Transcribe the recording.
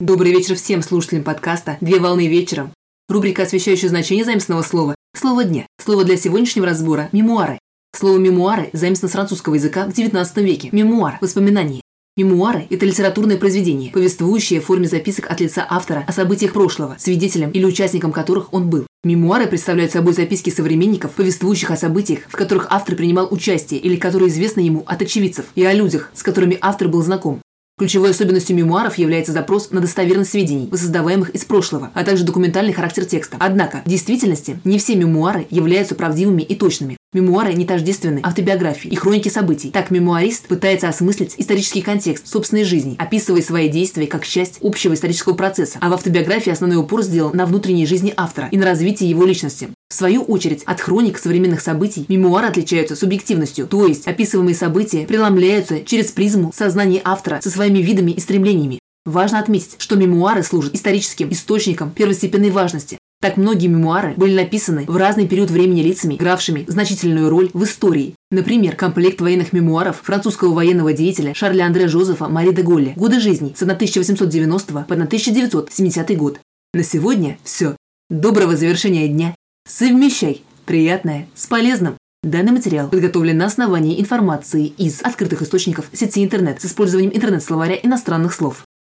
Добрый вечер всем слушателям подкаста «Две волны вечером». Рубрика, освещающая значение заместного слова «Слово дня». Слово для сегодняшнего разбора – «мемуары». Слово «мемуары» заимствовано с французского языка в XIX веке. Мемуар – воспоминание. Мемуары – это литературное произведение, повествующее в форме записок от лица автора о событиях прошлого, свидетелем или участником которых он был. Мемуары представляют собой записки современников, повествующих о событиях, в которых автор принимал участие или которые известны ему от очевидцев, и о людях, с которыми автор был знаком. Ключевой особенностью мемуаров является запрос на достоверность сведений, воссоздаваемых из прошлого, а также документальный характер текста. Однако, в действительности, не все мемуары являются правдивыми и точными. Мемуары не тождественны автобиографии и хроники событий. Так мемуарист пытается осмыслить исторический контекст собственной жизни, описывая свои действия как часть общего исторического процесса, а в автобиографии основной упор сделан на внутренней жизни автора и на развитии его личности. В свою очередь, от хроник современных событий мемуары отличаются субъективностью, то есть описываемые события преломляются через призму сознания автора со своими видами и стремлениями. Важно отметить, что мемуары служат историческим источником первостепенной важности. Так многие мемуары были написаны в разный период времени лицами, игравшими значительную роль в истории. Например, комплект военных мемуаров французского военного деятеля Шарля Андре Жозефа Мари де Голля «Годы жизни» с 1890 по 1970 год. На сегодня все. Доброго завершения дня Совмещай приятное с полезным. Данный материал подготовлен на основании информации из открытых источников сети интернет с использованием интернет-словаря иностранных слов.